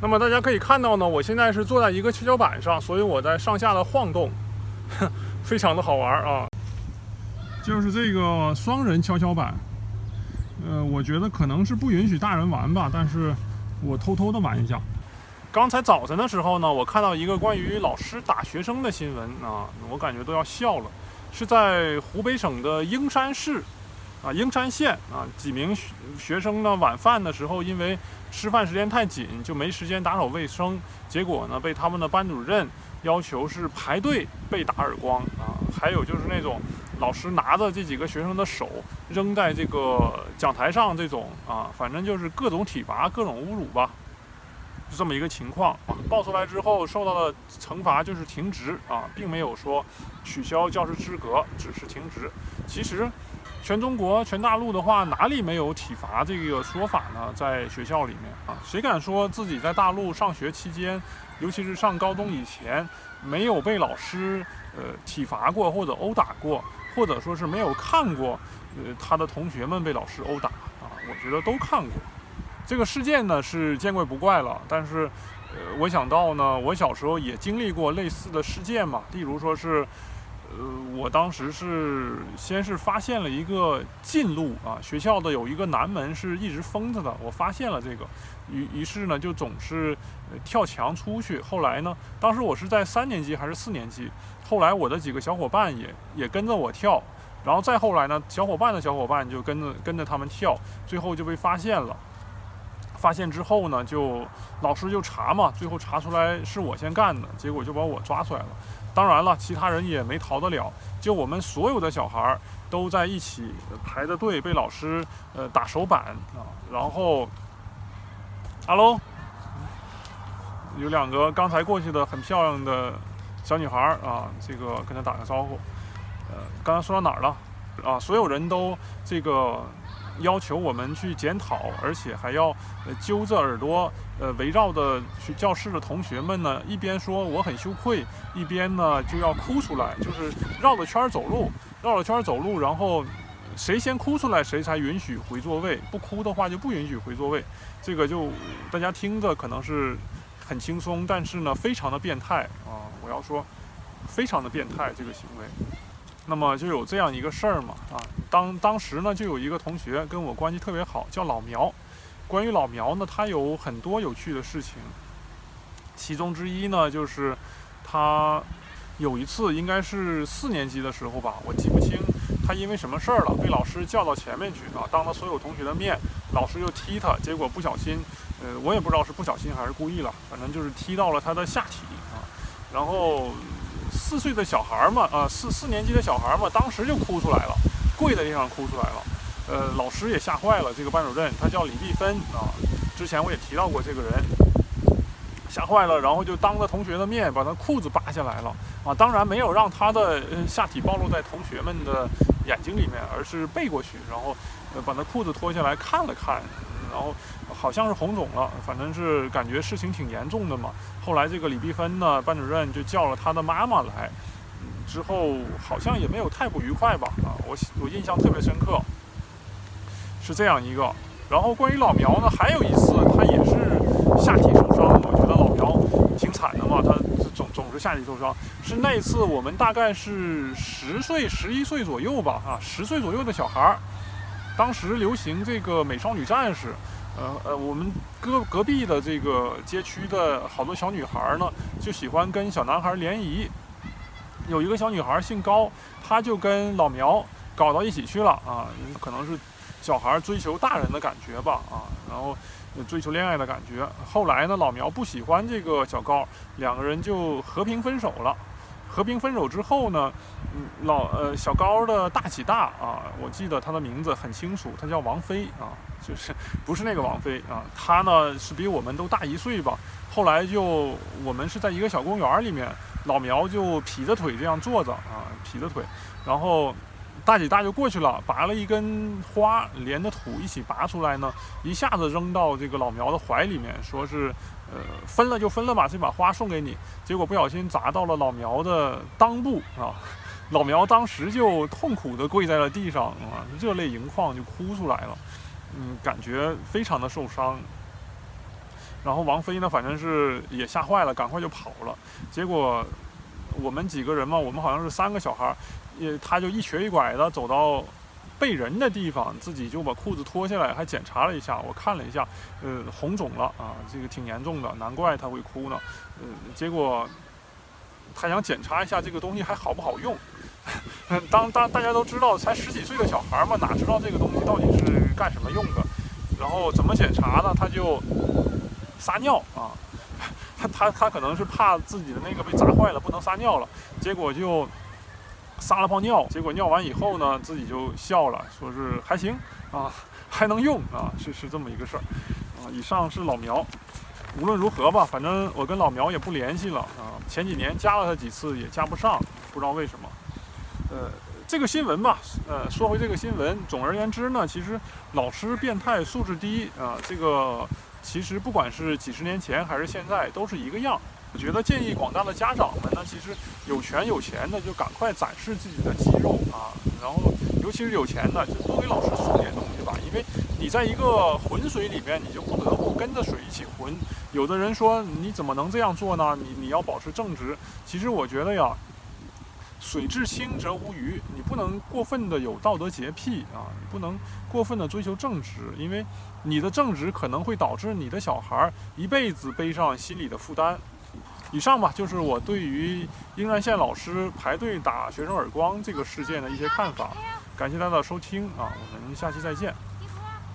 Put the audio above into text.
那么大家可以看到呢，我现在是坐在一个跷跷板上，所以我在上下的晃动，非常的好玩啊。就是这个双人跷跷板，呃，我觉得可能是不允许大人玩吧，但是我偷偷的玩一下。刚才早晨的时候呢，我看到一个关于老师打学生的新闻啊，我感觉都要笑了。是在湖北省的英山市，啊，英山县啊，几名学学生呢，晚饭的时候因为吃饭时间太紧，就没时间打扫卫生，结果呢，被他们的班主任要求是排队被打耳光啊。还有就是那种老师拿着这几个学生的手扔在这个讲台上这种啊，反正就是各种体罚、各种侮辱吧。就这么一个情况啊，报出来之后受到的惩罚就是停职啊，并没有说取消教师资格，只是停职。其实，全中国、全大陆的话，哪里没有体罚这个说法呢？在学校里面啊，谁敢说自己在大陆上学期间，尤其是上高中以前，没有被老师呃体罚过或者殴打过，或者说是没有看过呃他的同学们被老师殴打啊？我觉得都看过。这个事件呢是见怪不怪了，但是，呃，我想到呢，我小时候也经历过类似的事件嘛。例如说是，呃，我当时是先是发现了一个近路啊，学校的有一个南门是一直封着的，我发现了这个，于于是呢就总是跳墙出去。后来呢，当时我是在三年级还是四年级，后来我的几个小伙伴也也跟着我跳，然后再后来呢，小伙伴的小伙伴就跟着跟着他们跳，最后就被发现了。发现之后呢，就老师就查嘛，最后查出来是我先干的，结果就把我抓出来了。当然了，其他人也没逃得了，就我们所有的小孩儿都在一起排着队被老师呃打手板啊。然后，Hello，有两个刚才过去的很漂亮的小女孩儿啊，这个跟她打个招呼。呃，刚才说到哪儿了？啊，所有人都这个。要求我们去检讨，而且还要呃揪着耳朵，呃围绕的去教室的同学们呢，一边说我很羞愧，一边呢就要哭出来，就是绕着圈走路，绕着圈走路，然后谁先哭出来，谁才允许回座位，不哭的话就不允许回座位。这个就大家听着可能是很轻松，但是呢非常的变态啊！我要说，非常的变态这个行为。那么就有这样一个事儿嘛，啊，当当时呢就有一个同学跟我关系特别好，叫老苗。关于老苗呢，他有很多有趣的事情。其中之一呢，就是他有一次应该是四年级的时候吧，我记不清他因为什么事儿了，被老师叫到前面去啊，当着所有同学的面，老师又踢他，结果不小心，呃，我也不知道是不小心还是故意了，反正就是踢到了他的下体啊，然后。四岁的小孩嘛，啊，四四年级的小孩嘛，当时就哭出来了，跪在地上哭出来了。呃，老师也吓坏了，这个班主任他叫李碧芬啊，之前我也提到过这个人，吓坏了，然后就当着同学的面把他裤子扒下来了啊，当然没有让他的下体暴露在同学们的眼睛里面，而是背过去，然后呃把他裤子脱下来看了看，然后。好像是红肿了，反正是感觉事情挺严重的嘛。后来这个李碧芬呢，班主任就叫了他的妈妈来，之后好像也没有太不愉快吧。啊，我我印象特别深刻，是这样一个。然后关于老苗呢，还有一次他也是下体受伤，我觉得老苗挺惨的嘛，他总总是下体受伤。是那次我们大概是十岁、十一岁左右吧，啊，十岁左右的小孩儿，当时流行这个美少女战士。呃呃，我们隔隔壁的这个街区的好多小女孩呢，就喜欢跟小男孩联谊。有一个小女孩姓高，她就跟老苗搞到一起去了啊，可能是小孩追求大人的感觉吧啊，然后追求恋爱的感觉。后来呢，老苗不喜欢这个小高，两个人就和平分手了。和平分手之后呢，老呃小高的大起大啊，我记得他的名字很清楚，他叫王菲啊，就是不是那个王菲啊，他呢是比我们都大一岁吧。后来就我们是在一个小公园里面，老苗就劈着腿这样坐着啊，劈着腿，然后大姐大就过去了，拔了一根花连着土一起拔出来呢，一下子扔到这个老苗的怀里面，说是。呃，分了就分了吧，这把花送给你。结果不小心砸到了老苗的裆部啊，老苗当时就痛苦地跪在了地上啊，热泪盈眶就哭出来了，嗯，感觉非常的受伤。然后王菲呢，反正是也吓坏了，赶快就跑了。结果我们几个人嘛，我们好像是三个小孩，也他就一瘸一拐的走到背人的地方，自己就把裤子脱下来，还检查了一下，我看了一下，呃，红肿了啊，这个挺严重的，难怪他会哭呢。呃，结果他想检查一下这个东西还好不好用。当当大家都知道，才十几岁的小孩嘛，哪知道这个东西到底是干什么用的？然后怎么检查呢？他就撒尿啊，他他他可能是怕自己的那个被砸坏了，不能撒尿了，结果就撒了泡尿。结果尿完以后呢，自己就笑了，说是还行啊，还能用啊，是是这么一个事儿啊。以上是老苗，无论如何吧，反正我跟老苗也不联系了啊。前几年加了他几次也加不上，不知道为什么。呃，这个新闻吧，呃，说回这个新闻，总而言之呢，其实老师变态、素质低啊，这个其实不管是几十年前还是现在，都是一个样。我觉得建议广大的家长们呢，其实有权有钱的就赶快展示自己的肌肉啊，然后尤其是有钱的，就多给老师送点东西吧，因为你在一个浑水里面，你就不得不跟着水一起浑。有的人说你怎么能这样做呢？你你要保持正直。其实我觉得呀。水至清则无鱼，你不能过分的有道德洁癖啊，你不能过分的追求正直，因为你的正直可能会导致你的小孩一辈子背上心理的负担。以上吧，就是我对于英然县老师排队打学生耳光这个事件的一些看法。感谢大家的收听啊，我们下期再见。